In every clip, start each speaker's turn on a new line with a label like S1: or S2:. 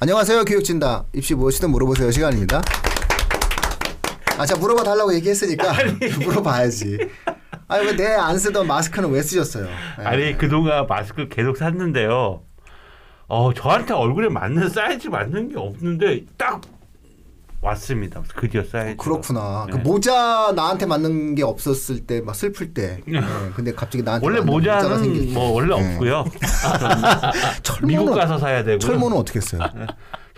S1: 안녕하세요 교육진다 입시 무엇이든 물어보세요 시간입니다. 아, 자 물어봐 달라고 얘기했으니까 물어봐야지. 아니 왜 내 안 쓰던 마스크는 왜 쓰셨어요? 예.
S2: 아니 그동안 마스크 계속 샀는데요. 어 저한테 얼굴에 맞는 사이즈 맞는 게 없는데 딱 왔습니다. 드디어 사이즈.
S1: 그렇구나.
S2: 네.
S1: 그 모자 나한테 맞는 게 없었을 때 막 슬플 때. 예, 근데 갑자기 나한테
S2: 원래 모자는
S1: 생길
S2: 뭐 원래
S1: 네.
S2: 없고요.
S1: 철모는
S2: 미국 가서 사야 되고.
S1: 철모는 어떻게 했어요?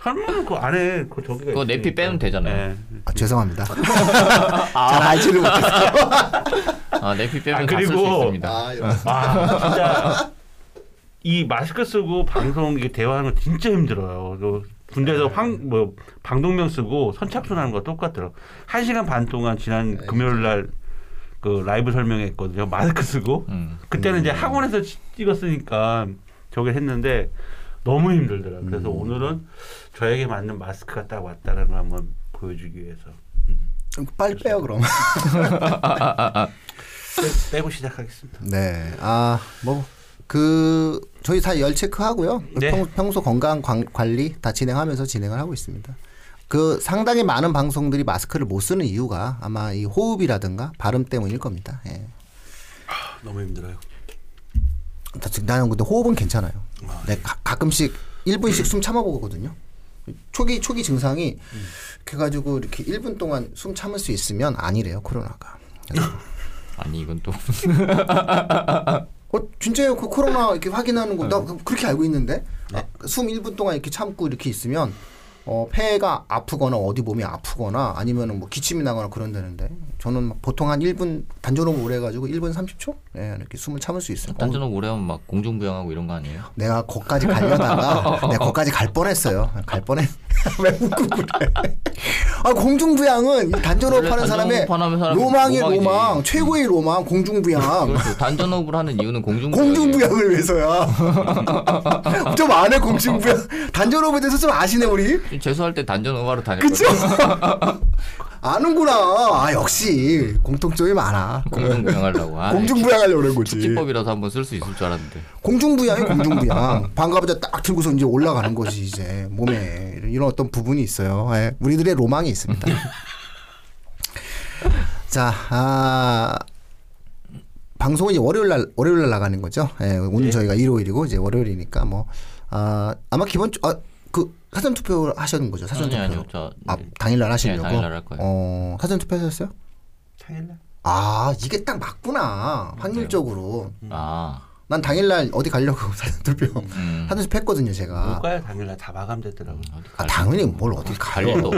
S2: 철모는 그 안에 그 저기가.
S3: 그거 내피. 빼면 되잖아요.
S2: 네.
S1: 아, 죄송합니다. 잘 알지를 못했어요.
S3: 아 내피 빼면
S2: 아,
S3: 다쓸수
S2: 그리고-
S3: 있습니다.
S1: 아.
S2: 아 진짜 이 마스크 쓰고 방송 이게 대화하는 거 진짜 힘들어요. 그 군대에서
S1: 네.
S2: 황뭐 방독면 쓰고 선착순 하는 거 똑같더라고. 한 시간 반 동안 지난
S1: 네.
S2: 금요일 날 그 라이브 설명했거든요. 마스크 쓰고
S3: 음.
S2: 그때는 이제 학원에서 찍었으니까 저게 했는데 너무 힘들더라고요. 그래서
S1: 음.
S2: 오늘은 저에게 맞는 마스크가 딱 왔다는 걸 한번 보여주기 위해서
S1: 좀 빨리 빼요 그럼.
S2: 빼, 빼고 시작하겠습니다.
S1: 네. 아, 뭐, 그, 저희 다 열 체크하고요.
S2: 네.
S1: 평, 평소 건강 관, 관리 다 진행하면서 진행을 하고 있습니다. 그 상당히 많은 방송들이 마스크를 못 쓰는 이유가 아마 이 호흡이라든가 발음 때문일 겁니다. 예.
S2: 너무 힘들어요.
S1: 나- 나는 근데 호흡은 괜찮아요. 내 가, 가끔씩 1분씩 숨 참아보거든요. 초기 초기 증상이 이렇게 가지고 이렇게 1분 동안 숨 참을 수 있으면 아니래요 코로나가.
S3: 아니 이건 또
S1: 어 진짜요? 그 코로나 이렇게 확인하는 거 나 그렇게 알고 있는데 아, 숨 1분 동안 이렇게 참고 이렇게 있으면 어 폐가 아프거나 어디 몸이 아프거나 아니면은 뭐 기침이 나거나 그런다는데 저는 막 보통 한 1분 단전호흡 오래 가지고 1분 30초 예 이렇게 숨을 참을 수 있어요. 어,
S3: 단전호 오래 하면 막 공중부양하고 이런 거 아니에요?
S1: 내가 거기까지 가려다가 내가 거기까지 갈 뻔했어요. 갈 뻔했. 왜 웃고 그래? 아 공중부양은 이 단전호흡 하는 사람의
S3: 로망이지.
S1: 로망, 최고의 로망 공중부양.
S3: 그렇죠. 단전호흡을 하는 이유는 공중부양.
S1: 공중부양을 위해서야. 좀 안해 공중부양. 단전호흡에 대해서 좀 아시네 우리.
S3: 재수할 때 단전호흡하러 다녔거든.
S1: 그쵸? 아는구나. 아 역시 공통점이 많아.
S3: 공중부양하려고. 아,
S1: 공중부양하려고 그런 거지.
S3: 축지법이라서 한번 쓸 수 있을 줄 알았는데.
S1: 공중부양이 공중부양. 방가부자 딱 들고서 이제 올라가는 거지 이제 몸에 이런 어떤 부분이 있어요. 예, 우리들의 로망이 있습니다. 자, 아, 방송은 이제 월요일 날 월요일 날 나가는 거죠. 예, 오늘
S2: 네.
S1: 저희가 일요일이고 이제 월요일이니까 뭐 아, 아마 기본 아, 그 사전 투표 하시는 거죠. 사전
S3: 아니
S1: 투표.
S3: 아니요. 저
S1: 아, 당일 날 하시려고.
S3: 네, 당일 날 할 거예요.
S1: 어, 사전 투표 하셨어요?
S2: 창일날?
S1: 아, 이게 딱 맞구나. 확률적으로.
S3: 아.
S1: 난 당일날 어디 가려고 사전 투표
S3: 음.
S1: 사전 투표 했거든요, 제가.
S2: 뭘까요? 당일날 다 마감됐더라고요.
S3: 어디
S1: 아,
S3: 갈-
S1: 당연히 뭘 어디 가요.
S3: 갈 일도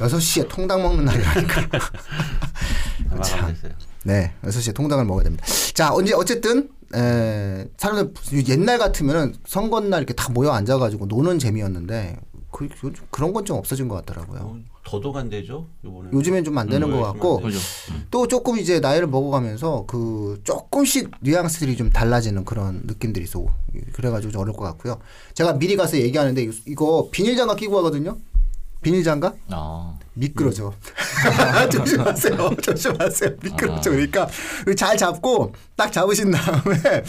S1: 6시에 통닭 먹는 날이라니까.
S2: 다 마감됐어요.
S1: 네, 6시에 통닭을 먹어야 됩니다. 자, 언제, 어쨌든, 에, 사람들 옛날 같으면은 선거날 이렇게 다 모여 앉아가지고 노는 재미였는데, 그, 그, 그런 건 좀 없어진 것 같더라고요.
S2: 어, 더도 간대죠 이번에.
S1: 요즘엔 좀 안 되는
S2: 음,
S1: 것
S2: 요즘은
S1: 같고,
S2: 안
S3: 그죠.
S1: 또 조금 이제 나이를 먹어가면서 그 조금씩 뉘앙스들이 좀 달라지는 그런 느낌들이 있어. 그래가지고 좀 어려울 것 같고요. 제가 미리 가서 얘기하는데 이거- 이거 비닐장갑 끼고 하거든요. 비닐장갑
S3: 아.
S1: 미끄러져. 조심하세요. 조심하세요. 미끄러져.
S3: 아.
S1: 그러니까 잘 잡고 딱 잡으신 다음에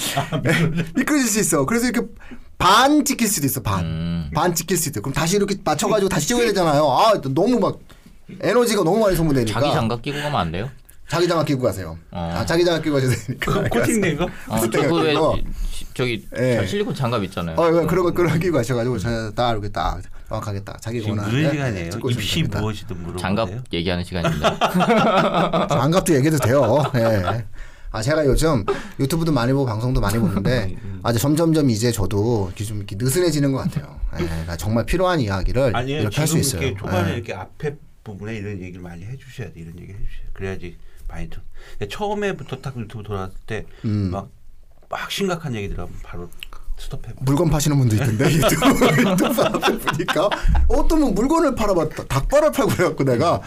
S1: 미끄러질 수 있어. 그래서 이렇게 반 찍힐 수도 있어. 반.
S3: 음.
S1: 반 찍힐 수도 있고. 그럼 다시 이렇게 맞춰가지고 다시 찍어야 되잖아요. 아 너무 막 에너지가 너무 많이 소모되니까.
S3: 자기 장갑 끼고 가면 안 돼요?
S1: 자기 장갑 끼고 가세요.
S3: 어.
S1: 아, 자기 장갑 끼고 가셔야 되니까.
S2: 그 코팅된 거?
S3: 아,
S1: 그때
S3: 저그 왜
S1: 그거.
S3: 시- 저기
S1: 예.
S3: 저 실리콘 장갑 있잖아요.
S1: 어, 어, 그런 거, 그런 거 끼고 가셔가지고, 저, 딱, 이렇게 딱, 딱, 자기
S2: 지금
S1: 원하는.
S2: 무슨 시간이에요? 입시
S1: 됩니다.
S2: 무엇이든 물어보세요.
S3: 장갑 얘기하는 시간입니다.
S1: 장갑도 얘기해도 돼요. 예. 아, 제가 요즘 유튜브도 많이 보고 방송도 많이 보는데, 아, 이제 점점점 이제 저도 좀 이렇게 느슨해지는 것 같아요. 예. 그러니까 정말 필요한 이야기를
S2: 아니에요.
S1: 이렇게 할수
S2: 지금
S1: 있어요.
S2: 이렇게 초반에
S1: 예.
S2: 이렇게 앞에 부분에 이런 얘기를 많이 해주셔야 돼. 이런 얘기 해주셔야 돼. 그래야지 많이 좀. 처음에부터 딱 유튜브 돌아왔을 때
S1: 음.
S2: 막막 심각한 얘기 들어가면 바로 스톱해.
S1: 물건 파시는 분도 있던데 유튜브 유튜브 앞에 보니까 어떤 분 물건을 팔아봤다 닭발을 팔고 그래갖고 내가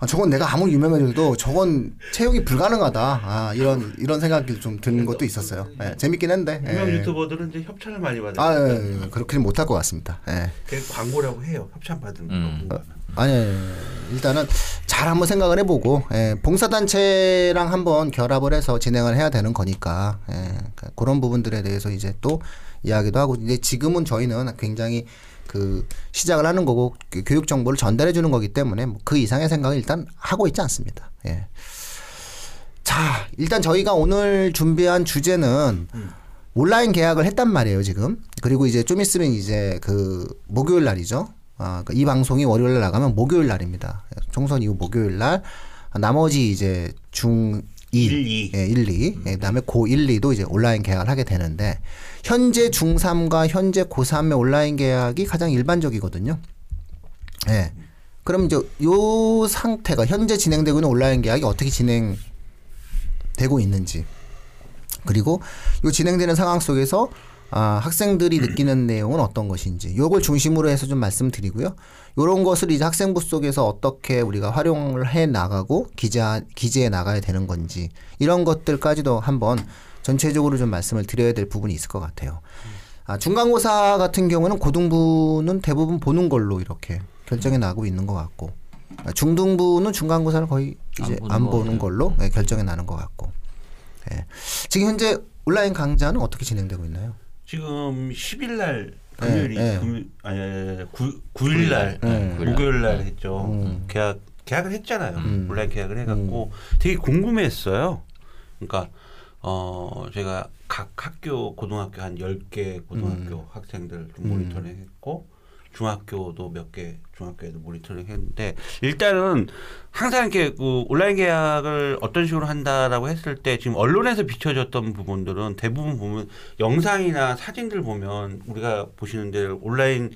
S1: 아, 저건 내가 아무리 유명해져도 저건 채용이 불가능하다 아 이런 이런 생각이 좀 드는 것도 있었어요 예, 재밌긴 한데
S2: 유명
S1: 예.
S2: 유튜버들은 이제 협찬을 많이 받아요.
S1: 아 예, 예, 그렇게는 못할 것 같습니다 예.
S2: 그게 광고라고 해요. 협찬 받은
S3: 음.
S2: 거.
S1: 아니. 일단은 잘 한번 생각을 해보고 예, 봉사단체랑 한번 결합을 해서 진행을 해야 되는 거니까 예, 그러니까 그런 부분들에 대해서 이제 또 이야기도 하고 이제 지금은 저희는 굉장히 그 시작을 하는 거고 그 교육 정보를 전달해 주는 거기 때문에 뭐 그 이상의 생각을 일단 하고 있지 않습니다. 예. 자, 일단 저희가 오늘 준비한 주제는 온라인 계약을 했단 말이에요, 지금. 그리고 이제 좀 있으면 이제 그 목요일 날이죠. 아, 그이 방송이 월요일 날 나가면 목요일 날입니다. 총선 이후 목요일 날 나머지 이제 중 2,
S2: 일, 이.
S1: 예, 1, 2, 예, 그다음에 고 1, 2도 이제 온라인 계약을 하게 되는데 현재 중3과 현재 고3의 온라인 계약이 가장 일반적이거든요. 예. 그럼 이제 요 상태가 현재 진행되고 있는 온라인 계약이 어떻게 진행되고 있는지 그리고 요 진행되는 상황 속에서 아, 학생들이 느끼는 내용은 어떤 것인지 요걸 중심으로 해서 좀 말씀드리고요. 요런 것을 이제 학생부 속에서 어떻게 우리가 활용을 해 나가고 기재 기재해 나가야 되는 건지 이런 것들까지도 한번 전체적으로 좀 말씀을 드려야 될 부분이 있을 것 같아요. 아, 중간고사 같은 경우는 고등부는 대부분 보는 걸로 이렇게 결정해 나가고 있는 것 같고 아, 중등부는 중간고사를 거의 이제
S3: 안 보는 안거
S1: 보는 걸로 예, 결정해 나는 것 같고 예. 지금 현재 온라인 강좌는 어떻게 진행되고 있나요?
S2: 지금 10일 날 금요일이
S1: 네, 네.
S2: 금요 아니 9, 9일 날
S1: 네.
S2: 목요일 날 했죠.
S1: 음.
S2: 계약 계약을 했잖아요.
S1: 음.
S2: 온라인 계약을 해갖고 되게 궁금했어요. 그러니까 어 제가 각 학교 고등학교 한 10개 고등학교
S1: 음.
S2: 학생들 좀 모니터링 했고 중학교도 몇 개 중학교에도 모니터링 했는데 일단은 항상 이렇게 그 온라인 계약을 어떤 식으로 한다라고 했을 때 지금 언론에서 비춰졌던 부분들은 대부분 보면 영상이나 사진들 보면 우리가 보시는 대로 온라인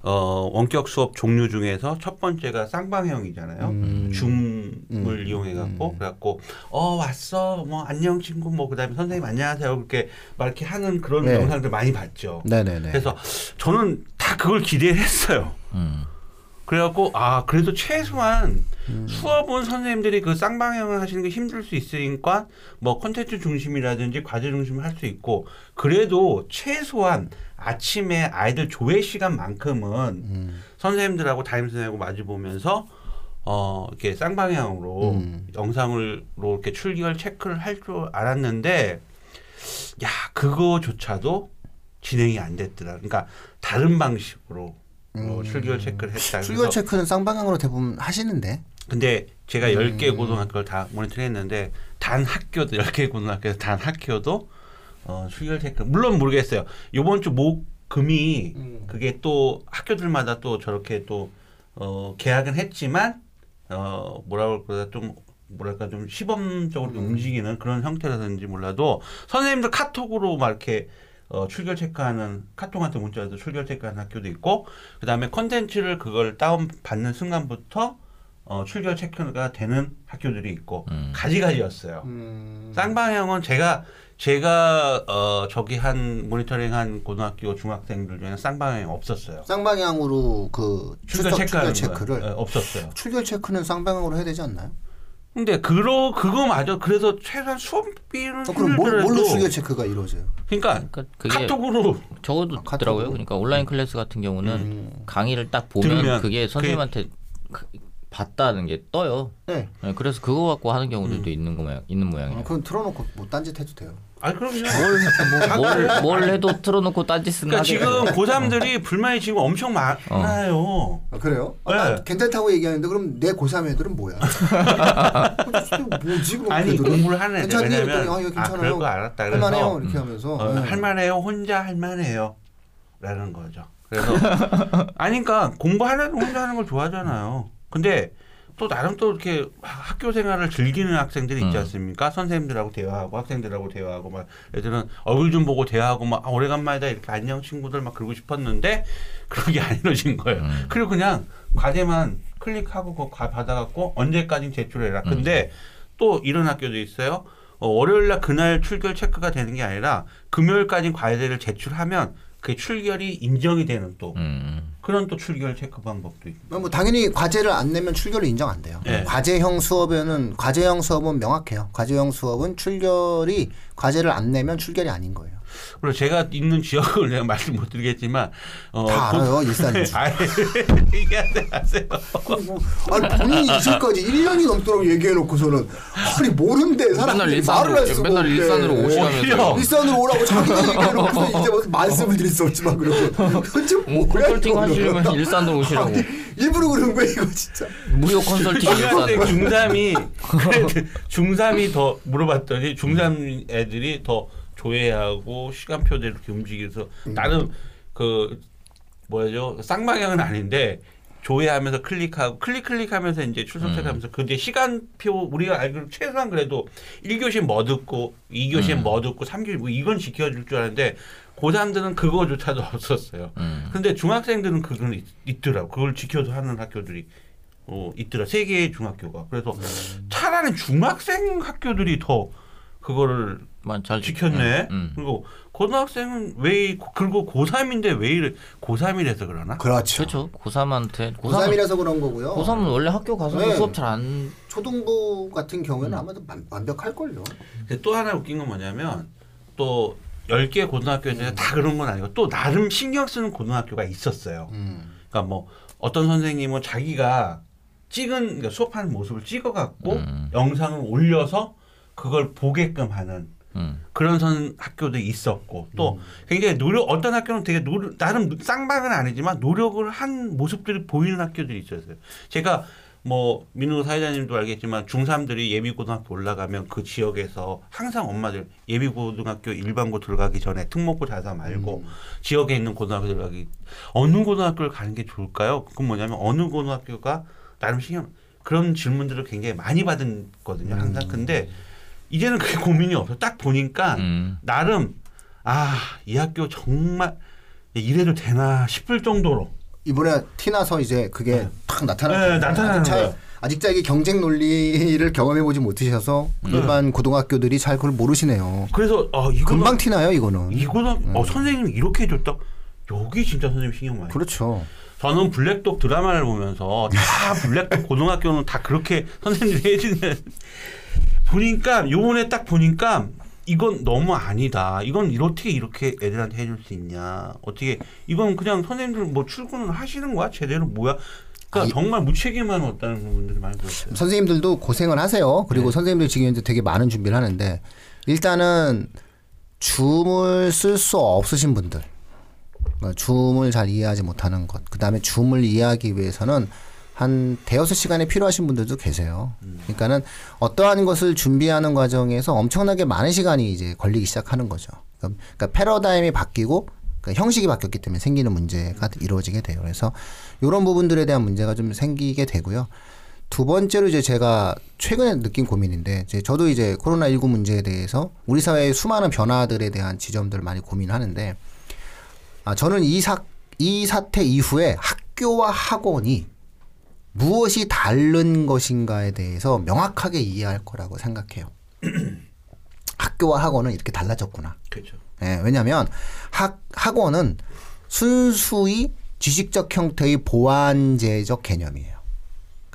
S2: 어 원격 수업 종류 중에서 첫 번째가 쌍방형이잖아요.
S1: 음.
S2: 줌을
S1: 음.
S2: 이용해 갖고
S1: 음.
S2: 그래갖고 어 왔어 뭐 안녕 친구 뭐 그다음에 선생님 안녕하세요 그렇게 막 이렇게 하는 그런
S1: 네.
S2: 영상들 많이 봤죠.
S1: 네네네.
S2: 그래서 저는 다 그걸 기대했어요.
S3: 음.
S2: 그래갖고 아 그래도 최소한
S1: 음.
S2: 수업은 선생님들이 그 쌍방향을 하시는 게 힘들 수 있으니까 뭐 콘텐츠 중심이라든지 과제 중심을 할 수 있고 그래도 최소한 아침에 아이들 조회 시간만큼은
S1: 음.
S2: 선생님들하고 담임 선생님하고 마주 보면서 어 이렇게 쌍방향으로
S1: 음.
S2: 영상으로 이렇게 출결 체크를 할 줄 알았는데 야 그거조차도 진행이 안 됐더라. 그러니까 다른 방식으로 어, 출결 체크를 했다.
S1: 음. 출결 체크는 쌍방향으로 대부분 하시는데
S2: 근데 제가
S1: 음.
S2: 10개 고등학교를 다 모니터링 했는데 단 학교도 10개 고등학교에서 단 학교도 어, 출결 체크 물론 모르겠어요. 요번 주 목 금이
S1: 음.
S2: 그게 또 학교들마다 또 저렇게 또 어, 계약은 했지만 어, 뭐라고 그러다 좀 뭐랄까 좀 시범적으로
S1: 음.
S2: 움직이는 그런 형태라든지 몰라도 선생님들 카톡으로 막 이렇게 어, 출결 체크하는 카톡한테 문자도 출결 체크하는 학교도 있고 그 다음에 컨텐츠를 그걸 다운 받는 순간부터 어, 출결 체크가 되는 학교들이 있고
S3: 음.
S2: 가지가지였어요.
S1: 음.
S2: 쌍방향은 제가 제가 어 저기 한 모니터링한 고등학교 중학생들 중에 쌍방향이 없었어요.
S1: 쌍방향으로 그
S2: 출결
S1: 출석
S2: 체크하는
S1: 출결
S2: 거예요.
S1: 체크를
S2: 예, 없었어요.
S1: 출결 체크는 쌍방향으로 해야 되지 않나요?
S2: 근데 그러 그거마저 그래서 최소한 수업비는
S1: 어, 그럼 뭘, 뭘로 출결 체크가 이루어져요?
S2: 그러니까
S3: 그러니까 그게
S2: 카톡으로
S3: 적어도
S1: 아.
S3: 그러니까 온라인 클래스 같은 경우는
S1: 음.
S3: 강의를 딱 보면
S2: 들으면
S3: 그게 선생님한테 그- 봤다는 게 떠요.
S1: 네.
S3: 네, 그래서 그거 갖고 하는
S2: 음.
S3: 경우들도 있는 거 모양, 있는
S1: 어,
S3: 모양이에요.
S1: 그럼 틀어놓고 뭐 딴짓 해도 돼요.
S2: 아 그럼요.
S3: 뭘, 뭘 해도 틀어놓고 딴짓은
S2: 그러니까. 지금 고3들이 불만이 지금 엄청 많아요.
S1: 아, 그래요? 아,
S2: 네.
S1: 나 괜찮다고 얘기하는데 그럼 내 고3 애들은 뭐야? 뭐지 그럼
S2: 아니
S1: 걔들은?
S2: 공부를 하는 애들
S1: 괜찮니?
S2: 왜냐면
S1: 그랬더니 아 이거
S2: 아
S1: 괜찮아요.
S2: 그럴 거 알았다 그래서
S1: 할만해요 이렇게 하면서
S2: 어,
S1: 네.
S2: 할만해요. 혼자 할만해요. 라는 거죠. 그래서 아니 그러니까 공부하는 혼자 하는 걸 좋아하잖아요. 근데 또 나름 또 이렇게 학교 생활을 즐기는 학생들이 있지
S3: 음.
S2: 않습니까? 선생님들하고 대화하고 학생들하고 대화하고 막 애들은 얼굴 좀 보고 대화하고 막 아, 오래간만이다 이렇게 안녕 친구들 막 그러고 싶었는데 그런 게 안 이루어진 거예요.
S3: 음.
S2: 그리고 그냥 과제만 클릭하고 그거 가- 받아갖고 언제까지 제출해라. 근데 또 이런 학교도 있어요. 어, 월요일 날 그날 출결 체크가 되는 게 아니라 금요일까지 과제를 제출하면 그 출결이 인정이 되는 또
S3: 음.
S2: 그런 또 출결 체크 방법도 있고.
S1: 뭐 당연히 과제를 안 내면 출결을 인정 안 돼요.
S2: 네.
S1: 과제형 수업에는 과제형 수업은 명확해요. 과제형 수업은 출결이 과제를 안 내면 출결이 아닌 거예요.
S2: 그리고 제가 있는 지역을 내가 말씀 못 드리겠지만 어,
S1: 다
S2: 고-
S1: 알아요.
S2: 아니 얘기하세요 하세요.
S1: 아니 본인이 이제까지 1년이 넘도록 얘기해놓고서는 아니 모른대 사람들이
S3: 맨날
S1: 말을 할
S3: 일산으로 맨날
S1: 없대.
S3: 일산으로
S2: 오히려.
S3: 오시라면서요.
S1: 일산으로 오라고 자기가 얘기해놓고서 이제 무슨 말씀을 드릴 수 없지만 그러고
S3: 좀뭐
S1: 뭐야
S3: 컨설팅. 하시려면 일산으로 오시라고.
S1: 아니, 일부러 그런 거야 이거 진짜.
S3: 무료 컨설팅 일산.
S2: 중3이 중3이 더 물어봤더니 중3 애들이 더 조회하고 시간표대로 이렇게 움직여서 나는 그 뭐죠 쌍방향은 아닌데 조회하면서 클릭하고 클릭 클릭하면서 이제 출석책하면서 근데 시간표 우리가 알기로 최소한 그래도 1교시 뭐 듣고 2교시에 뭐 듣고 3교시 뭐 이건 지켜줄 줄 아는데 고3들은 그거조차도 없었어요.
S3: 음.
S2: 근데 중학생들은 그건 있, 있더라고. 그걸 지켜서 하는 학교들이 어, 있더라. 세 개의 중학교가. 그래서 차라리 중학생 학교들이 더 그거를
S3: 만잘
S2: 지켰네.
S3: 음, 음.
S2: 그리고 고등학생은 왜 이- 그리고 고3인데 왜 이래 고3이라서 그러나?
S1: 그렇죠.
S3: 그렇죠. 고3한테
S1: 고3 이라서 그런 거고요.
S3: 고3은 원래 학교 가서
S1: 네.
S3: 수업 잘 안
S1: 초등부 같은 경우에는
S3: 음.
S1: 아마도 완- 완벽할 걸요.
S2: 근데 또 하나 웃긴 건 뭐냐면 또 10개 고등학교에서 다 그런 건 아니고 또 나름 신경 쓰는 고등학교가 있었어요.
S1: 음.
S2: 그러니까 뭐 어떤 선생님은 자기가 찍은 그러니까 수업하는 모습을 찍어 갖고
S3: 음.
S2: 영상을 올려서 그걸 보게끔 하는
S3: 음.
S2: 그런 선 학교도 있었고 또
S1: 음.
S2: 굉장히 노력 어떤 학교는 되게 노력 나름 쌍방은 아니지만 노력을 한 모습들이 보이는 학교들이 있었어요. 제가 뭐 민우 사회자님도 알겠지만 중3들이 예비고등학교 올라가면 그 지역에서 항상 엄마들 예비고등학교 일반고 들어가기 전에 특목고 자사 말고
S1: 음.
S2: 지역에 있는 고등학교 들어가기 어느 고등학교를 가는 게 좋을까요? 그건 뭐냐면 어느 고등학교가 나름 신경 그런 질문들을 굉장히 많이 받았거든요. 항상
S1: 음.
S2: 근데 이제는 그게 고민이 없어. 딱 보니까
S3: 음.
S2: 나름 아 이 학교 정말 이래도 되나 싶을 정도로
S1: 이번에 티나서 이제 그게
S2: 네.
S1: 탁 나타나는
S2: 네,
S1: 거예요.
S2: 나타나는 거예요.
S1: 아직 자기 경쟁 논리를 경험해 보지 못하셔서 일반 고등학교들이 잘 그걸 모르시네요.
S2: 그래서 어 이거
S1: 금방 티나요 이거는.
S2: 이거는 어 선생님 이렇게 해줬다 여기 진짜 선생님 신경 많이
S1: 그렇죠.
S2: 저는 블랙독 드라마를 보면서 다 블랙독 고등학교는 다 그렇게 선생님들이 해주는 보니까 요번에 딱 보니까 이건 너무 아니다. 이건 어떻게 이렇게 애들한테 해줄 수 있냐. 어떻게 이건 그냥 선생님들 뭐 출근을 하시는 거야? 제대로 뭐야? 그러니까
S1: 아니-
S2: 정말 무책임한 어떤 부분들이 많이 보였어요.
S1: 선생님들도 고생을 하세요. 그리고
S2: 네.
S1: 선생님들 지금 이제 되게 많은 준비를 하는데 일단은 줌을 쓸 수 없으신 분들, 그러니까 줌을 잘 이해하지 못하는 것, 그 다음에 줌을 이해하기 위해서는 한 대여섯 시간이 필요하신 분들도 계세요. 그러니까는 어떠한 것을 준비하는 과정에서 엄청나게 많은 시간이 이제 걸리기 시작하는 거죠. 그러니까, 그러니까 패러다임이 바뀌고 그러니까 형식이 바뀌었기 때문에 생기는 문제가 이루어지게 돼요. 그래서 이런 부분들에 대한 문제가 좀 생기게 되고요. 두 번째로 이제 제가 최근에 느낀 고민인데 이제 저도 이제 코로나19 문제에 대해서 우리 사회의 수많은 변화들에 대한 지점들을 많이 고민하는데 아, 저는 이 사, 이 사태 이후에 학교와 학원이 무엇이 다른 것인가에 대해서 명확하게 이해할 거라고 생각해요. 학교와 학원은 이렇게 달라졌구나.
S2: 그렇죠.
S1: 예, 왜냐하면 학 학원은 순수히 지식적 형태의 보완제적 개념이에요.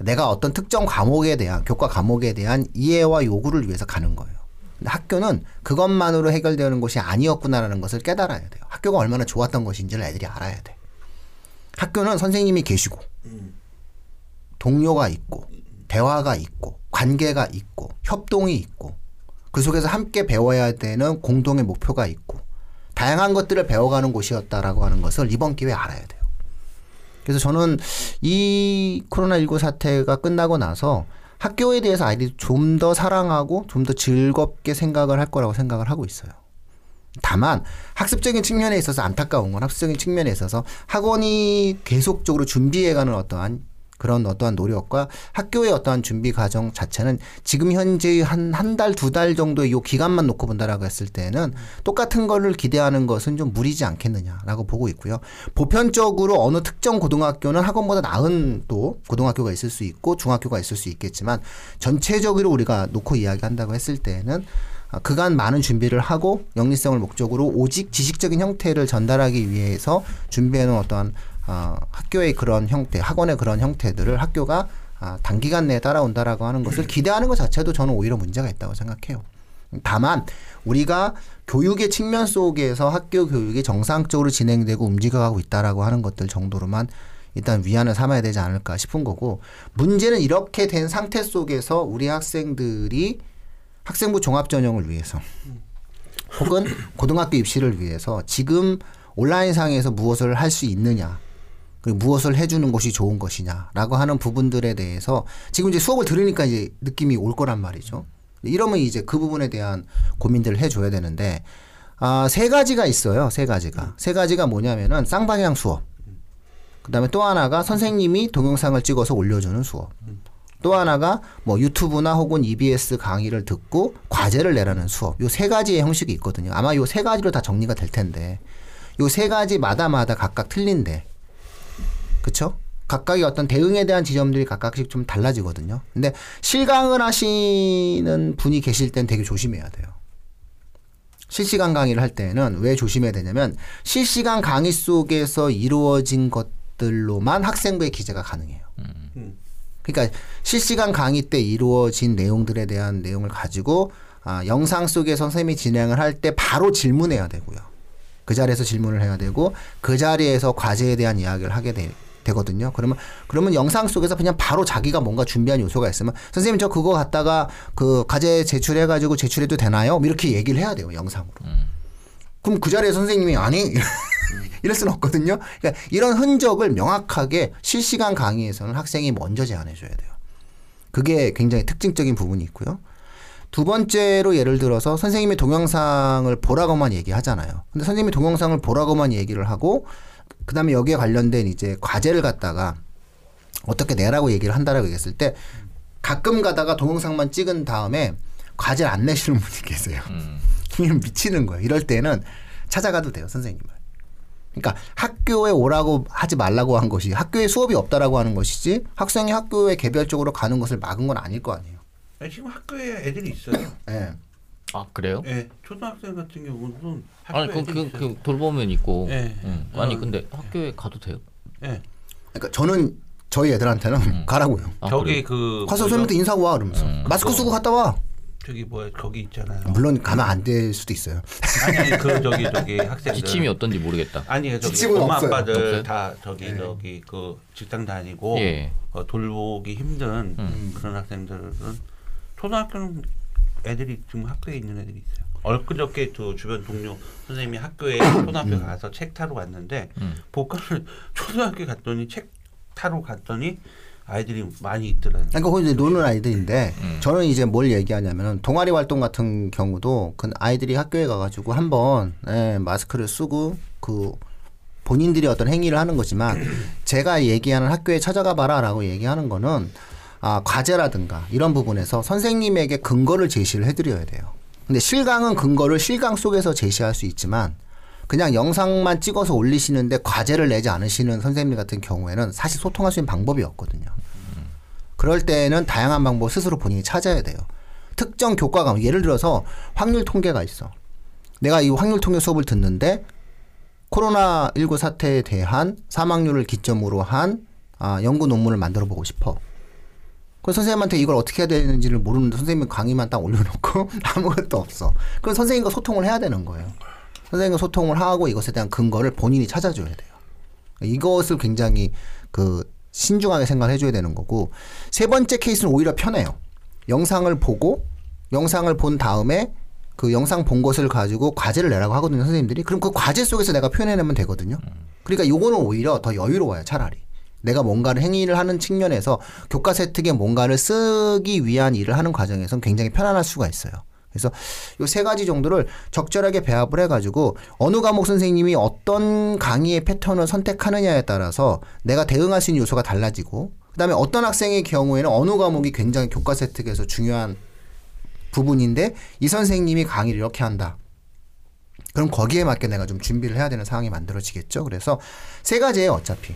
S1: 내가 어떤 특정 과목에 대한 교과 과목에 대한 이해와 요구를 위해서 가는 거예요. 근데 학교는 그것만으로 해결되는 것이 아니었구나라는 것을 깨달아야 돼요. 학교가 얼마나 좋았던 것인지를 애들이 알아야 돼. 학교는 선생님이 계시고 동료가 있고 대화가 있고 관계가 있고 협동이 있고 그 속에서 함께 배워야 되는 공동의 목표가 있고 다양한 것들을 배워가는 곳이었다라고 하는 것을 이번 기회에 알아야 돼요. 그래서 저는 이 코로나19 사태가 끝나고 나서 학교에 대해서 아이들이 좀 더 사랑하고 좀 더 즐겁게 생각을 할 거라고 생각을 하고 있어요. 다만 학습적인 측면에 있어서 안타까운 건 학습적인 측면에 있어서 학원이 계속적으로 준비해가는 어떠한 그런 어떠한 노력과 학교의 어떠한 준비 과정 자체는 지금 현재의 한 한 달두달 정도의 요 기간만 놓고 본다라고 했을 때는 똑같은 거를 기대하는 것은 좀 무리지 않겠느냐라고 보고 있고요. 보편적으로 어느 특정 고등학교는 학원보다 나은 또 고등학교가 있을 수 있고 중학교가 있을 수 있겠지만 전체적으로 우리가 놓고 이야기한다고 했을 때는 아, 그간 많은 준비를 하고 영리성을 목적으로 오직 지식적인 형태를 전달하기 위해서 준비해놓은 어떠한 아, 학교의 그런 형태, 학원의 그런 형태들을 학교가 아, 단기간 내에 따라온다라고 하는 것을 기대하는 것 자체도 저는 오히려 문제가 있다고 생각해요. 다만 우리가 교육의 측면 속에서 학교 교육이 정상적으로 진행되고 움직여가고 있다라고 하는 것들 정도로만 일단 위안을 삼아야 되지 않을까 싶은 거고 문제는 이렇게 된 상태 속에서 우리 학생들이 학생부 종합 전형을 위해서 혹은 고등학교 입시를 위해서 지금 온라인상에서 무엇을 할 수 있느냐 무엇을 해주는 것이 좋은 것이냐라고 하는 부분들에 대해서 지금 이제 수업을 들으니까 이제 느낌이 올 거란 말이죠. 이러면 이제 그 부분에 대한 고민들을 해줘야 되는데 아, 세 가지가 있어요. 세 가지가 세 가지가 뭐냐면은 쌍방향 수업. 그다음에 또 하나가 선생님이 동영상을 찍어서 올려주는 수업. 또 하나가 뭐 유튜브나 혹은 EBS 강의를 듣고 과제를 내라는 수업. 요 세 가지의 형식이 있거든요. 아마 요 세 가지로 다 정리가 될 텐데 요 세 가지 마다마다 각각 틀린데 그쵸? 각각의 어떤 대응에 대한 지점들이 각각씩 좀 달라지거든요. 근데 실강을 하시는 분이 계실 땐 되게 조심해야 돼요. 실시간 강의를 할 때는 왜 조심해야 되냐면 실시간 강의 속에서 이루어진 것들로만 학생부의 기재가 가능해요.
S2: 음.
S1: 그러니까 실시간 강의 때 이루어진 내용들에 대한 내용을 가지고 아, 영상 속에 선생님이 진행을 할 때 바로 질문해야 되고요. 그 자리에서 질문을 해야 되고 그 자리에서 과제에 대한 이야기를 하게 되, 되거든요. 그러면 그러면 영상 속에서 그냥 바로 자기가 뭔가 준비한 요소가 있으면 선생님 저 그거 갖다가 그 과제 제출해 가지고 제출해도 되나요? 뭐 이렇게 얘기를 해야 돼요. 영상으로. 그럼 그 자리에 선생님이 아니 이럴 수는 없거든요. 그러니까 이런 흔적을 명확하게 실시간 강의에서는 학생이 먼저 제안해 줘야 돼요. 그게 굉장히 특징적인 부분이 있고요. 두 번째로 예를 들어서 선생님이 동영상을 보라고만 얘기하잖아요. 근데 선생님이 동영상을 보라고만 얘기를 하고 그다음에 여기에 관련된 이제 과제를 갖다가 어떻게 내라고 얘기를 한다라고 얘기했을 때 가끔 가다가 동영상만 찍은 다음에 과제를 안 내시는 분이 계세요. 그냥 미치는 거예요. 이럴 때는 찾아가도 돼요, 선생님을. 그러니까 학교에 오라고 하지 말라고 한 것이 학교에 수업이 없다라고 하는 것이지 학생이 학교에 개별적으로 가는 것을 막은 건 아닐 거 아니에요.
S2: 아니, 지금 학교에 애들이 있어요.
S1: 예.
S3: 아 그래요?
S2: 예, 초등학생 같은 경우는 학교에
S3: 아니 그,
S2: 애들이
S3: 그,
S2: 있어요.
S3: 그 돌보면 있고.
S2: 예.
S3: 응. 아니
S2: 어.
S3: 근데 학교에 가도 돼요?
S2: 예.
S1: 그러니까 저는 저희 애들한테는 가라고요.
S3: 아,
S2: 저기
S3: 그래요?
S2: 그
S1: 가서
S2: 뭐죠?
S1: 선생님한테 인사하고 와 그러면서 마스크
S2: 그거.
S1: 쓰고 갔다 와.
S2: 저기 뭐야 거기 있잖아요.
S1: 물론 가면 안 될 수도 있어요.
S2: 아니 아니 그 저기 저기 학생들
S3: 지침이 어떤지 모르겠다.
S2: 아니 저기
S1: 지침은
S2: 엄마
S1: 없어요.
S2: 아빠들
S3: 없어요?
S2: 다 저기
S1: 네.
S2: 저기 그 직장 다니고
S3: 예.
S2: 어, 돌보기 힘든
S3: 음.
S2: 그런 학생들은 초등학교는 애들이 지금 학교에 있는 애들이 있어요. 엊그저께 그 주변 동료 선생님이 학교에 초등학교 가서 책 타러 갔는데
S3: 음.
S2: 복학을 초등학교 갔더니 책 타러 갔더니 아이들이 많이 있더라고요.
S1: 그러니까 거기 이제 노는 아이들인데
S3: 음.
S1: 저는 이제 뭘 얘기하냐면은 동아리 활동 같은 경우도 그 아이들이 학교에 가가지고 한번 예, 마스크를 쓰고 그 본인들이 어떤 행위를 하는 거지만 제가 얘기하는 학교에 찾아가 봐라라고 얘기하는 거는 아 과제라든가 이런 부분에서 선생님에게 근거를 제시를 해드려야 돼요. 근데 실강은 근거를 실강 속에서 제시할 수 있지만 그냥 영상만 찍어서 올리시는데 과제를 내지 않으시는 선생님 같은 경우에는 사실 소통할 수 있는 방법이 없거든요. 그럴 때는 다양한 방법 스스로 본인이 찾아야 돼요. 특정 교과가 예를 들어서 확률 통계가 있어. 내가 이 확률 통계 수업을 듣는데 코로나 19 사태에 대한 사망률을 기점으로 한 아, 연구 논문을 만들어 보고 싶어. 그 선생님한테 이걸 어떻게 해야 되는지를 모르는데 선생님 강의만 딱 올려놓고 아무것도 없어. 그럼 선생님과 소통을 해야 되는 거예요. 선생님과 소통을 하고 이것에 대한 근거를 본인이 찾아줘야 돼요. 이것을 굉장히 그 신중하게 생각을 해줘야 되는 거고 세 번째 케이스는 오히려 편해요. 영상을 보고 영상을 본 다음에 그 영상 본 것을 가지고 과제를 내라고 하거든요 선생님들이 그럼 그 과제 속에서 내가 표현해내면 되거든요. 그러니까 요거는 오히려 더 여유로워요 차라리. 내가 뭔가를 행위를 하는 측면에서 교과 세특에 뭔가를 쓰기 위한 일을 하는 과정에서는 굉장히 편안할 수가 있어요. 그래서 요 세 가지 정도를 적절하게 배합을 해가지고 어느 과목 선생님이 어떤 강의의 패턴을 선택하느냐에 따라서 내가 대응할 수 있는 요소가 달라지고 그다음에 어떤 학생의 경우에는 어느 과목이 굉장히 교과 세특에서 중요한 부분인데 이 선생님이 강의를 이렇게 한다. 그럼 거기에 맞게 내가 좀 준비를 해야 되는 상황이 만들어지겠죠. 그래서 세 가지예요, 어차피.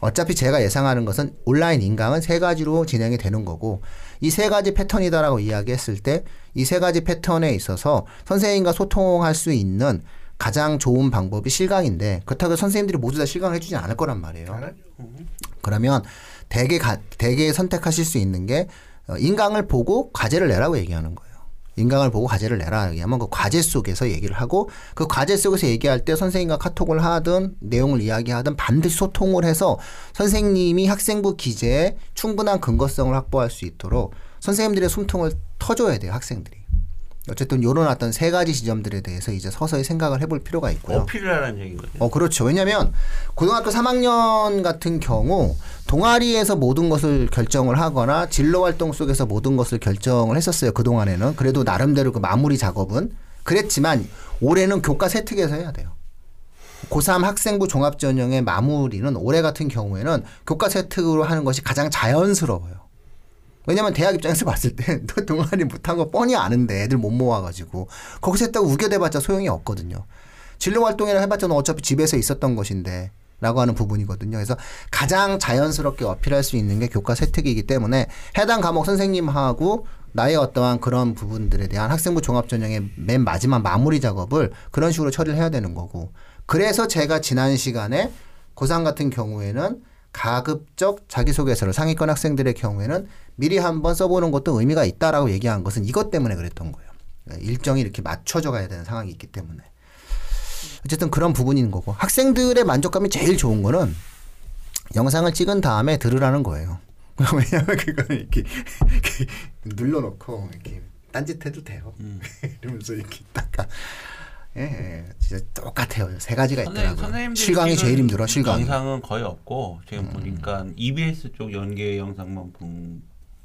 S1: 어차피 제가 예상하는 것은 온라인 인강은 세 가지로 진행이 되는 거고 이 세 가지 패턴이다라고 이야기했을 때 이 세 가지 패턴에 있어서 선생님과 소통할 수 있는 가장 좋은 방법이 실강인데 그렇다고 선생님들이 모두 다 실강을 해주지 않을 거란 말이에요. 그러면 대개 가, 대개 선택하실 수 있는 게 어, 인강을 보고 과제를 내라고 얘기하는 거예요. 인강을 보고 과제를 내라 얘기하면 그 과제 속에서 얘기를 하고 그 과제 속에서 얘기할 때 선생님과 카톡을 하든 내용을 이야기하든 반드시 소통을 해서 선생님이 학생부 기재에 충분한 근거성을 확보할 수 있도록 선생님들의 숨통을 터줘야 돼요 학생들이. 어쨌든 요런 어떤 세 가지 지점들에 대해서 이제 서서히 생각을 해볼 필요가 있고요.
S2: 어필을 하라는 얘기인 거죠.
S1: 어, 그렇죠. 왜냐면 고등학교 3학년 같은 경우 동아리에서 모든 것을 결정을 하거나 진로 활동 속에서 모든 것을 결정을 했었어요. 그 동안에는. 그래도 나름대로 그 마무리 작업은 그랬지만 올해는 교과 세특에서 해야 돼요. 고3 학생부 종합전형의 마무리는 올해 같은 경우에는 교과 세특으로 하는 것이 가장 자연스러워요. 왜냐면 대학 입장에서 봤을 때너 동아리 못한 거 뻔히 아는데 애들 못 모아가지고 거기서 했다고 우겨대봤자 소용이 없거든요. 진로 활동이라 해봤자 는 어차피 집에서 있었던 것인데 라고 하는 부분이거든요. 그래서 가장 자연스럽게 어필할 수 있는 게 교과 세특이기 때문에 해당 과목 선생님하고 나의 어떠한 그런 부분들에 대한 학생부 종합전형의 맨 마지막 마무리 작업을 그런 식으로 처리를 해야 되는 거고 그래서 제가 지난 시간에 고3 같은 경우에는 가급적 자기소개서를 상위권 학생들의 경우에는 미리 한번 써보는 것도 의미가 있다라고 얘기한 것은 이것 때문에 그랬던 거예요. 일정이 이렇게 맞춰져 가야 되는 상황이 있기 때문에. 어쨌든 그런 부분인 거고 학생들의 만족감이 제일 좋은 거는 영상을 찍은 다음에 들으라는 거예요. 왜냐하면 그거는 이렇게, 이렇게 눌러놓고 이렇게 딴짓해도 돼요. 이러면서 이렇게 딱 예, 예, 진짜 똑같아요. 세 가지가 있더라고요.
S2: 선생님들이
S1: 실강이 제일 힘들어. 실강이.
S2: 영상은 거의 없고 지금 보니까 EBS 쪽 연계 영상만 본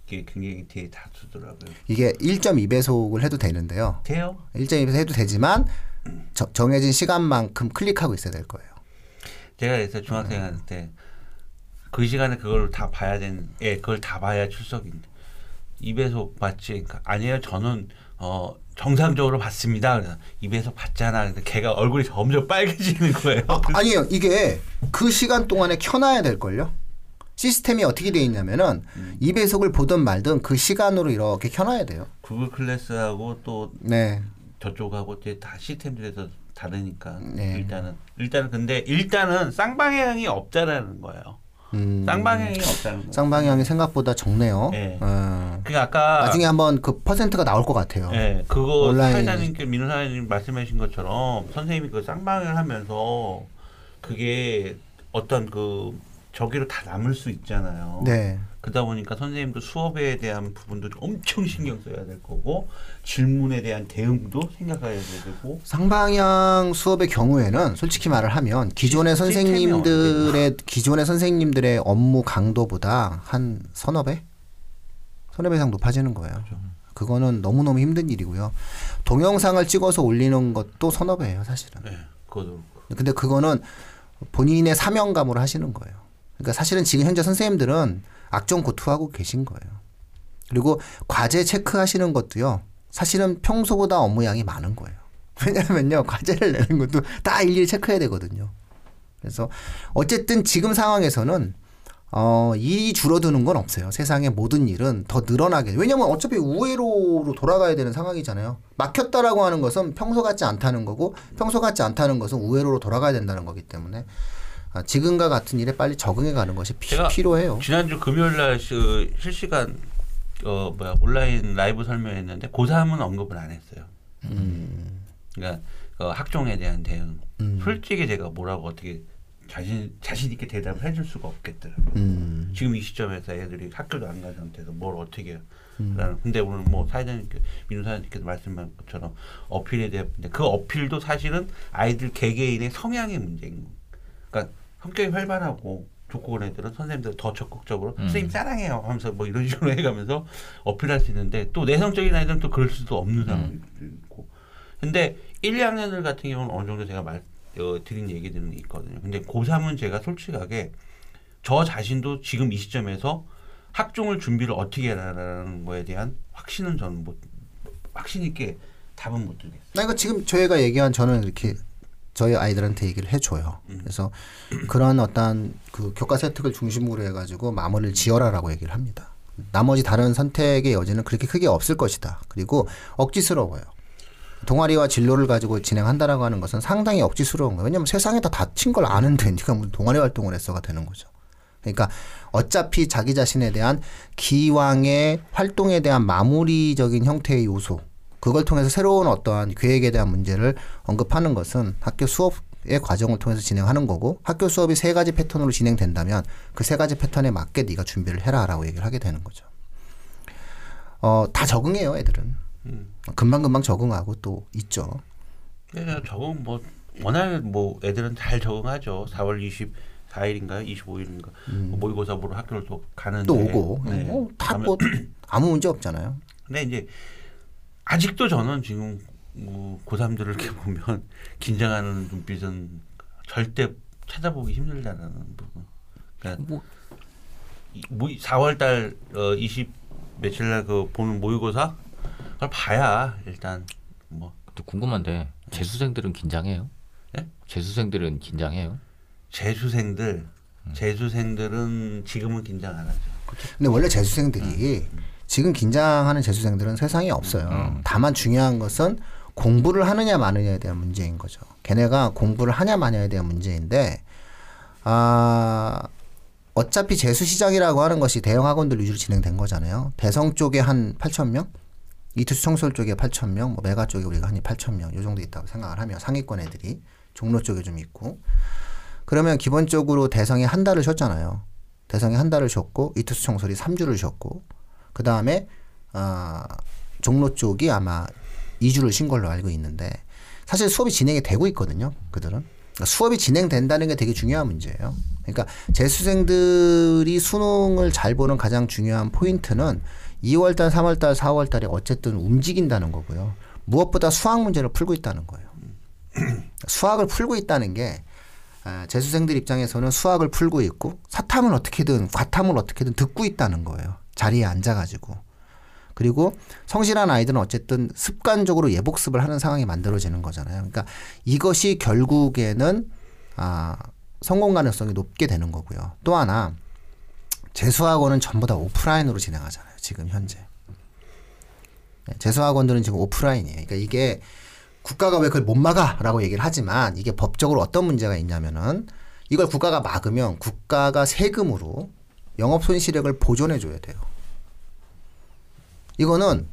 S2: 게 굉장히 되게 다수더라고요.
S1: 이게 1.2배속을 해도 되는데요.
S2: 돼요?
S1: 1.2배속 해도 되지만 저- 정해진 시간만큼 클릭하고 있어야 될 거예요.
S2: 제가 그래서 중학생한테 그 시간에 그걸 다 봐야 되는, 예, 그걸 다 봐야 출석인데 2배속 봤지? 그러니까 아니에요. 저는 어 정상적으로 봤습니다. 그래서 2배속 봤잖아. 근데 걔가 얼굴이 점점 빨개지는 거예요.
S1: 아, 아니에요. 이게 그 시간 동안에 켜놔야 될 걸요? 시스템이 어떻게 돼 있냐면은
S2: 음.
S1: 2배속을 보든 말든 그 시간으로 이렇게 켜놔야 돼요.
S2: 구글 클래스하고 또
S1: 네.
S2: 저쪽하고 다 시스템들에서 다르니까
S1: 네.
S2: 일단은 일단은 근데 일단은 쌍방향이 없다라는 거예요.
S1: 음,
S2: 쌍방향이 없다는 거예요.
S1: 쌍방향이 생각보다 적네요.
S2: 네.
S1: 어.
S2: 그러니까 아까
S1: 나중에 한번 그 퍼센트가 나올 것 같아요.
S2: 예, 그거
S1: 온라인-
S2: 사회자님께 민호 사회자님 말씀하신 것처럼 선생님이 그 쌍방향을 하면서 그게 어떤 그 저기로 다 남을 수 있잖아요.
S1: 네.
S2: 그러다 보니까 선생님도 수업에 대한 부분도 엄청 신경 써야 될 거고 질문에 대한 대응도 생각해야 되고
S1: 상방향 수업의 경우에는 솔직히 말을 하면 기존의 선생님들의 기존의 선생님들의 업무 강도보다 한 서너 배, 서너 배 이상 높아지는 거예요. 그거는 너무 너무 힘든 일이고요. 동영상을 찍어서 올리는 것도 서너 배예요, 사실은.
S2: 예, 그것도
S1: 근데 그거는 본인의 사명감으로 하시는 거예요. 그러니까 사실은 지금 현재 선생님들은 악정 고투하고 계신 거예요. 그리고 과제 체크하시는 것도요. 사실은 평소보다 업무 양이 많은 거예요. 왜냐하면요. 과제를 내는 것도 다 일일이 체크해야 되거든요. 그래서 어쨌든 지금 상황에서는 어, 일이 줄어드는 건 없어요. 세상의 모든 일은 더 늘어나게. 왜냐면 어차피 우회로로 돌아가야 되는 상황이잖아요. 막혔다라고 하는 것은 평소 같지 않다는 거고 평소 같지 않다는 것은 우회로로 돌아가야 된다는 거기 때문에 아, 지금과 같은 일에 빨리 적응해 가는 것이 피, 필요해요.
S2: 지난주 금요일 날 그 실시간 어 뭐야 온라인 라이브 설명했는데 고3은 언급을 안 했어요. 그러니까 어, 학종에 대한 대응.
S1: 음.
S2: 솔직히 제가 뭐라고 어떻게 자신 자신 있게 대답을 해줄 수가 없겠더라고요.
S1: 음.
S2: 지금 이 시점에서 애들이 학교도 안 간 상태에서 뭘 어떻게 해요.
S1: 음.
S2: 라는 근데 오늘 뭐 사회자님께 민우 사회자님께서 말씀한 것처럼 어필에 대한 그 어필도 사실은 아이들 개개인의 성향의 문제인 거예요. 그러니까 성격이 활발하고 좋고 그런 애들은 선생님들 더 적극적으로
S3: 음.
S2: 선생님 사랑해요 하면서 뭐 이런 식으로 해가면서 어필할 수 있는데 또 내성적인 아이들은 또 그럴 수도 없는 상황이 있고 근데 1, 2학년들 같은 경우는 어느 정도 제가 말 어, 드린 얘기들은 있거든요. 근데 고3은 제가 솔직하게 저 자신도 지금 이 시점에서 학종을 준비를 어떻게 해라라는 거에 대한 확신은 저는 못 확신 있게 답은 못 드리겠어요.
S1: 나 이거 지금 저희가 얘기한 저는 이렇게 저희 아이들한테 얘기를 해줘요. 그래서 그런 어떤 그 교과 세특을 중심으로 해가지고 마무리를 지어라라고 얘기를 합니다. 나머지 다른 선택의 여지는 그렇게 크게 없을 것이다. 그리고 억지스러워요. 동아리와 진로를 가지고 진행한다라고 하는 것은 상당히 억지스러운 거예요. 왜냐하면 세상에 다 다친 걸 아는데 네가 무슨 동아리 활동을 했어가 되는 거죠. 그러니까 어차피 자기 자신에 대한 기왕의 활동에 대한 마무리적인 형태의 요소 그걸 통해서 새로운 어떠한 계획에 대한 문제를 언급하는 것은 학교 수업의 과정을 통해서 진행하는 거고 학교 수업이 세 가지 패턴으로 진행된다면 그 세 가지 패턴에 맞게 네가 준비를 해라라고 얘기를 하게 되는 거죠. 어, 다 적응해요, 애들은.
S2: 음.
S1: 금방 금방 적응하고 또 있죠.
S2: 네, 적응 뭐 워낙 뭐 애들은 잘 적응하죠. 4월 24일인가요? 25일인가 모의고사 보러 학교를 또 가는데
S1: 또 오고.
S2: 네.
S1: 어, 다
S2: 가면-
S1: 뭐 아무 문제 없잖아요.
S2: 근데 이제 아직도 저는 지금 뭐 고3들을 이렇게 보면 긴장하는 눈빛은 절대 찾아보기 힘들다는 부분. 그러니까
S3: 뭐
S2: 이- 뭐 4월 달 어, 20 며칠 날그 보는 모의고사 그걸 봐야 일단 뭐
S3: 또 궁금한데 재수생들은 긴장해요?
S2: 예?
S3: 재수생들은 긴장해요?
S2: 재수생들 재수생들은 지금은 긴장 안 하죠.
S1: 근데 원래 재수생들이 지금 긴장하는 재수생들은 세상에 없어요. 다만 중요한 것은 공부를 하느냐 마느냐에 대한 문제인 거죠. 걔네가 공부를 하냐 마냐에 대한 문제인데 아 어차피 재수 시장이라고 하는 것이 대형 학원들 위주로 진행된 거잖아요. 대성 쪽에 한 8천 명, 이투스 청솔 쪽에 8천 명, 뭐 메가 쪽에 우리가 한 8천 명, 요 정도 있다고 생각을 하면 상위권 애들이 종로 쪽에 좀 있고 그러면 기본적으로 대성이 한 달을 쉬었잖아요. 대성이 한 달을 쉬었고 이투스 청솔이 3주를 쉬었고 그 다음에 아 종로 쪽이 아마 2주를 쉰 걸로 알고 있는데 사실 수업이 진행이 되고 있거든요. 그들은 그러니까 수업이 진행된다는 게 되게 중요한 문제예요. 그러니까 재수생들이 수능을 잘 보는 가장 중요한 포인트는 2월달, 3월달, 4월달에 어쨌든 움직인다는 거고요. 무엇보다 수학 문제를 풀고 있다는 거예요. 수학을 풀고 있다는 게 아, 재수생들 입장에서는 수학을 풀고 있고 사탐을 어떻게든 과탐을 어떻게든 듣고 있다는 거예요. 자리에 앉아가지고. 그리고 성실한 아이들은 어쨌든 습관적으로 예복습을 하는 상황이 만들어지는 거잖아요. 그러니까 이것이 결국에는 아, 성공 가능성이 높게 되는 거고요. 또 하나 재수학원은 전부 다 오프라인으로 진행하잖아요. 지금 현재. 네, 재수학원들은 지금 오프라인이에요. 그러니까 이게 국가가 왜 그걸 못 막아라고 얘기를 하지만 이게 법적으로 어떤 문제가 있냐면은 이걸 국가가 막으면 국가가 세금으로 영업 손실액을 보존해 줘야 돼요. 이거는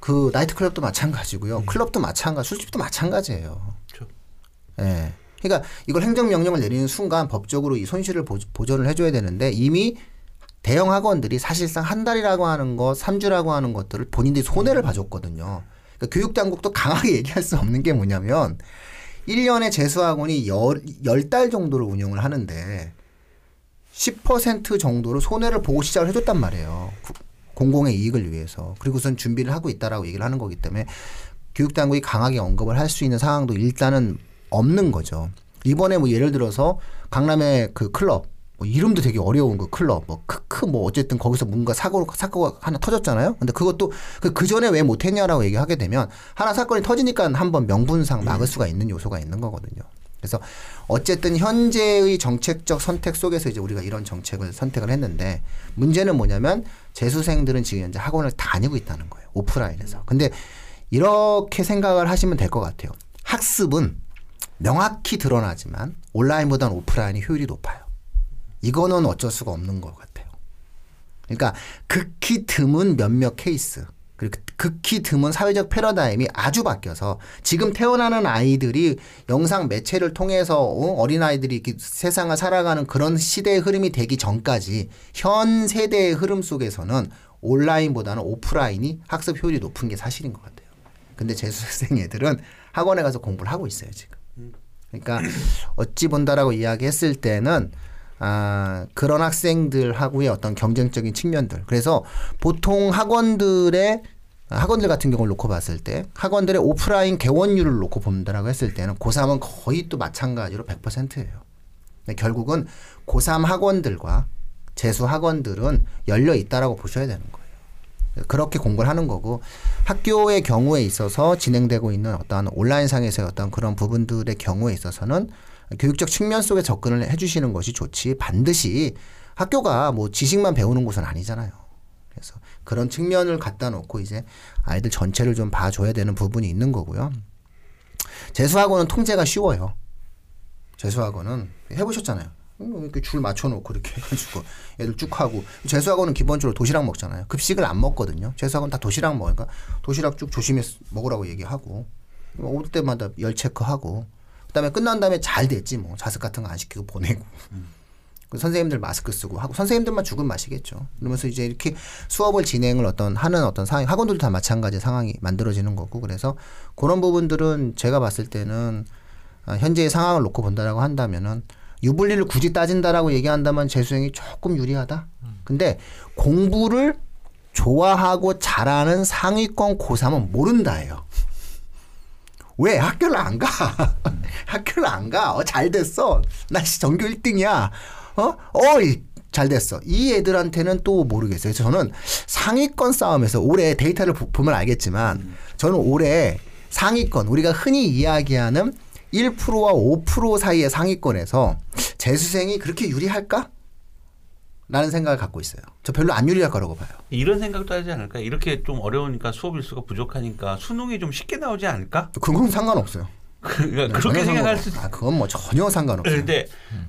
S1: 그 나이트클럽도 마찬가지고요. 클럽도 마찬가지, 술집도 마찬가지예요.
S2: 그렇죠.
S1: 예. 그러니까 이걸 행정명령을 내리는 순간 법적으로 이 손실을 보, 보존을 해줘야 되는데 이미 대형 학원들이 사실상 한 달이라고 하는 것, 3주라고 하는 것들을 본인들이 손해를 봐줬거든요. 그러니까 교육당국도 강하게 얘기할 수 없는 게 뭐냐면 1년에 재수학원이 열, 10달 정도를 운영을 하는데 10% 정도로 손해를 보고 시작을 해줬단 말이에요. 구- 공공의 이익을 위해서. 그리고선 준비를 하고 있다라고 얘기를 하는 거기 때문에 교육당국이 강하게 언급을 할 수 있는 상황도 일단은 없는 거죠. 이번에 뭐 예를 들어서 강남의 그 클럽 뭐 이름도 되게 어려운 그 클럽 뭐 크크 뭐 어쨌든 거기서 뭔가 사고 사고가 하나 터졌잖아요. 근데 그것도 그, 그 전에 왜 못했냐라고 얘기하게 되면 하나 사건이 터지니까 한번 명분상 막을 수가 있는 요소가 있는 거거든요. 그래서 어쨌든 현재의 정책적 선택 속에서 이제 우리가 이런 정책을 선택을 했는데 문제는 뭐냐면 재수생들은 지금 현재 학원을 다니고 있다는 거예요. 오프라인에서. 근데 이렇게 생각을 하시면 될 것 같아요. 학습은 명확히 드러나지만 온라인보다는 오프라인이 효율이 높아요. 이거는 어쩔 수가 없는 것 같아요. 그러니까 극히 드문 몇몇 케이스 그리고 극히 드문 사회적 패러다임이 아주 바뀌어서 지금 태어나는 아이들이 영상 매체를 통해서 어, 어린아이들이 세상을 살아가는 그런 시대의 흐름이 되기 전까지 현 세대의 흐름 속에서는 온라인보다는 오프라인이 학습 효율이 높은 게 사실인 것 같아요. 근데 재수생 애들은 학원에 가서 공부를 하고 있어요, 지금. 그러니까 어찌 본다라고 이야기했을 때는 아, 그런 학생들하고의 어떤 경쟁적인 측면들. 그래서 보통 학원들의 학원들 같은 경우를 놓고 봤을 때 학원들의 오프라인 개원율을 놓고 본다라고 했을 때는 고3은 거의 또 마찬가지로 100%예요. 결국은 고3 학원들과 재수 학원들은 열려 있다라고 보셔야 되는 거예요. 그렇게 공부를 하는 거고 학교의 경우에 있어서 진행되고 있는 어떠한 온라인상에서의 어떤 그런 부분들의 경우에 있어서는 교육적 측면 속에 접근을 해주시는 것이 좋지 반드시 학교가 뭐 지식만 배우는 곳은 아니잖아요. 그래서 그런 측면을 갖다 놓고 이제 아이들 전체를 좀 봐줘야 되는 부분이 있는 거고요. 재수학원은 통제가 쉬워요. 재수학원은 해보셨잖아요. 음, 이렇게 줄 맞춰놓고 이렇게 해가지고 애들 쭉 하고 재수학원은 기본적으로 도시락 먹잖아요. 급식을 안 먹거든요. 재수학원 다 도시락 먹으니까 도시락 쭉 조심히 먹으라고 얘기하고 올 때마다 열 체크하고 그다음에 끝난 다음에 잘 됐지 뭐 자습 같은 거 안 시키고 보내고 그 선생님들 마스크 쓰고 하고 선생님들만 죽은 맛이겠죠. 그러면서 이제 이렇게 수업을 진행을 어떤 하는 어떤 상황 학원들도 다 마찬가지 상황이 만들어지는 거고 그래서 그런 부분들은 제가 봤을 때는 아, 현재의 상황을 놓고 본다라고 한다면은 유불리를 굳이 따진다라고 얘기한다면 재수생이 조금 유리하다. 근데 공부를 좋아하고 잘하는 상위권 고3은 모른다예요. 왜 학교를 안 가? 학교를 안 가. 어, 잘 됐어. 나 씨, 전교 1등이야. 어? 어이, 잘 됐어. 이 애들한테는 또 모르겠어요. 저는 상위권 싸움에서 올해 데이터를 보- 보면 알겠지만 저는 올해 상위권, 우리가 흔히 이야기하는 1%와 5% 사이의 상위권에서 재수생이 그렇게 유리할까? 라는 생각을 갖고 있어요. 저 별로 안 유리할 거라고 봐요.
S2: 이런 생각도 하지 않을까? 이렇게 좀 어려우니까 수업 일수가 부족하니까 수능이 좀 쉽게 나오지 않을까?
S1: 그건 상관없어요.
S2: 그러니까
S1: 네,
S2: 그렇게 생각할 수.
S1: 아, 그건 뭐 전혀 상관없어요.
S2: 근데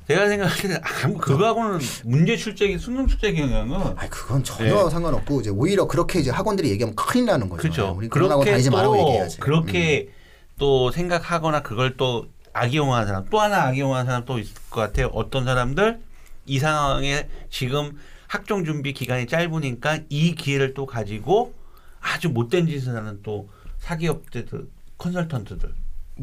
S2: 제가 생각할 때는 아무 그거하고는 문제 출제기 수능 출제 경향은
S1: 아니 그건 전혀
S2: 네.
S1: 상관없고 이제 오히려 그렇게 이제 학원들이 얘기하면 큰일 나는 거죠.
S2: 그렇죠.
S1: 우리 그런 학원
S2: 그렇게
S1: 다니지 말라고
S2: 또
S1: 얘기해야지. 음.
S2: 그렇게 또 생각하거나 그걸 또 악용하는 사람 또 하나 악용하는 사람 또 있을 것 같아요. 어떤 사람들 이 상황에 지금 학종 준비 기간이 짧으니까 이 기회를 또 가지고 아주 못된 짓을 하는 또 사기업체들 컨설턴트들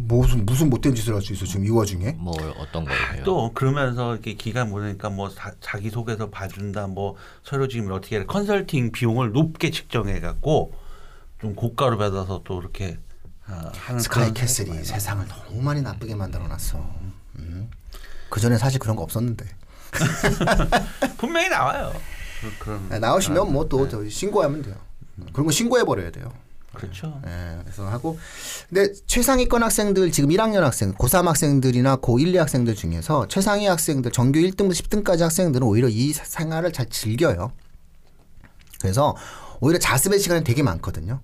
S1: 무슨 무슨 못된 짓을 할 수 있어 지금 이 와중에?
S3: 뭐 어떤 거예요?
S2: 또 그러면서 이렇게 기간 보내니까 뭐 자, 자기 소개서 봐준다 뭐 서류 지금 어떻게 해 컨설팅 비용을 높게 측정해 갖고 좀 고가로 받아서 또 이렇게 아, 하는
S1: 스카이
S2: 그런
S1: 캐슬이
S2: 사례가
S1: 세상을 너무 많이 나쁘게 만들어놨어. 음. 그 전에 사실 그런 거 없었는데.
S2: 분명히 나와요. 그- 그런
S1: 네, 나오시면 뭐또
S2: 네.
S1: 신고하면 돼요. 그런 거 신고해 버려야 돼요.
S2: 그렇죠.
S1: 예, 그래서 하고 근데 최상위권 학생들 지금 1학년 학생, 고3 학생들이나 고1, 2 학생들 중에서 최상위 학생들 전교 1등부터 10등까지 학생들은 오히려 이 생활을 잘 즐겨요. 그래서 오히려 자습의 시간이 되게 많거든요.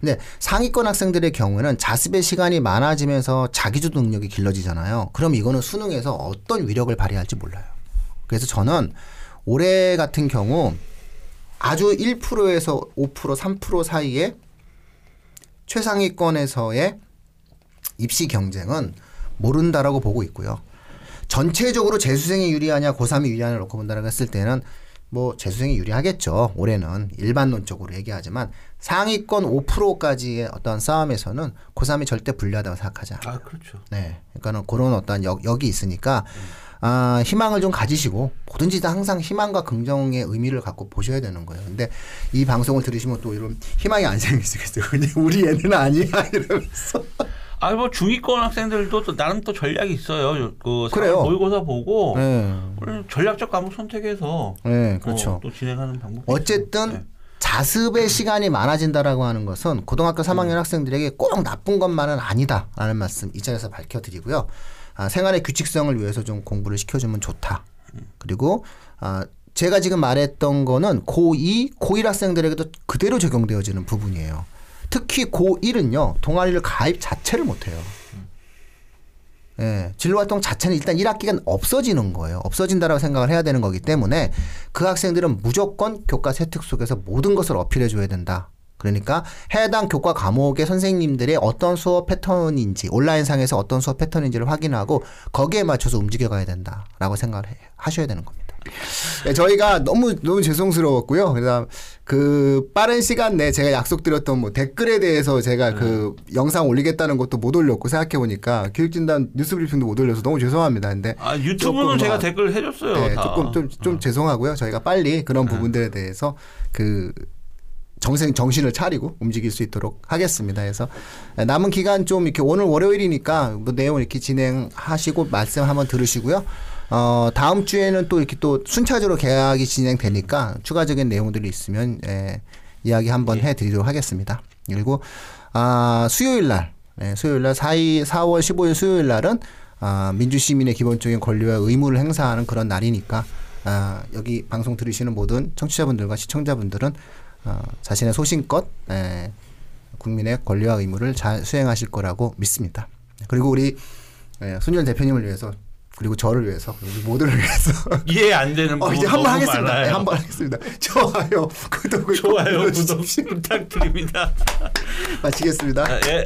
S1: 근데 상위권 학생들의 경우는 자습의 시간이 많아지면서 자기주도 능력이 길러지잖아요. 그럼 이거는 수능에서 어떤 위력을 발휘할지 몰라요. 그래서 저는 올해 같은 경우 아주 1%에서 5%, 3% 사이에 최상위권에서의 입시 경쟁은 모른다라고 보고 있고요. 전체적으로 재수생이 유리하냐 고3이 유리하냐 놓고 본다라고 했을 때는 뭐 재수생이 유리하겠죠. 올해는 일반론적으로 얘기하지만 상위권 5%까지의 어떤 싸움에서는 고3이 절대 불리하다고 생각하지 않아요.
S2: 아 그렇죠.
S1: 네. 그러니까는 그런 어떤 역, 역이 있으니까 아, 희망을 좀 가지시고 뭐든지 다 항상 희망과 긍정의 의미를 갖고 보셔야 되는 거예요. 근데 이 방송을 들으시면 또 이런 희망이 안 생기시겠어요. 그냥 우리 애는 아니야 이러면서.
S2: 아 뭐 중위권 학생들도 또 나름 또 전략이 있어요. 그
S1: 그래요.
S2: 모의고사 보고
S1: 네.
S2: 전략적 과목 선택해서
S1: 네, 그렇죠.
S2: 어, 또 진행하는 방법.
S1: 어쨌든 자습의 시간이 많아진다라고 하는 것은 고등학교 3학년 학생들에게 꼭 나쁜 것만은 아니다라는 말씀 이 자리에서 밝혀드리고요. 아, 생활의 규칙성을 위해서 좀 공부를 시켜주면 좋다. 그리고 아, 제가 지금 말했던 거는 고2, 고1 학생들에게도 그대로 적용되어지는 부분이에요. 특히 고1은요, 동아리를 가입 자체를 못해요. 예, 진로활동 자체는 일단 1학기간 없어지는 거예요. 없어진다라고 생각을 해야 되는 거기 때문에 그 학생들은 무조건 교과 세특 속에서 모든 것을 어필해 줘야 된다. 그러니까 해당 교과 과목의 선생님들의 어떤 수업 패턴인지 온라인상에서 어떤 수업 패턴인지를 확인하고 거기에 맞춰서 움직여 가야 된다라고 생각을 해, 하셔야 되는 겁니다. 네, 저희가 너무 너무 죄송스러웠고요. 그래서 그 빠른 시간 내에 제가 약속드렸던 뭐 댓글에 대해서 제가 그 영상 올리겠다는 것도 못 올렸고 생각해 보니까 교육진단 뉴스브리핑도 못 올려서 너무 죄송합니다. 근데
S2: 아 유튜브는 제가
S1: 뭐,
S2: 댓글 해줬어요.
S1: 네,
S2: 다.
S1: 조금 좀, 좀 죄송하고요. 저희가 빨리 그런 부분들에 대해서 그 정생 정신을 차리고 움직일 수 있도록 하겠습니다. 그래서 남은 기간 좀 이렇게 오늘 월요일이니까 뭐 내용 이렇게 진행하시고 말씀 한번 들으시고요. 어 다음 주에는 또 이렇게 또 순차적으로 계약이 진행되니까 추가적인 내용들이 있으면 예, 이야기 한번 해드리도록 하겠습니다. 그리고 아 수요일 날 네, 수요일 날 4일 4월 15일 수요일 날은 아, 민주 시민의 기본적인 권리와 의무를 행사하는 그런 날이니까 아, 여기 방송 들으시는 모든 청취자분들과 시청자분들은 어, 자신의 소신껏 에, 국민의 권리와 의무를 잘 수행하실 거라고 믿습니다. 그리고 우리 에, 손열 대표님을 위해서 그리고 저를 위해서 우리 모두를 위해서
S2: 이해 안 되는
S1: 어, 이제 한번
S2: 너무
S1: 하겠습니다. 네, 한번 하겠습니다. 좋아요, 구독을
S2: 좋아요,
S1: 꼭
S2: 구독. 부탁드립니다.
S1: 마치겠습니다.
S2: 아, 예.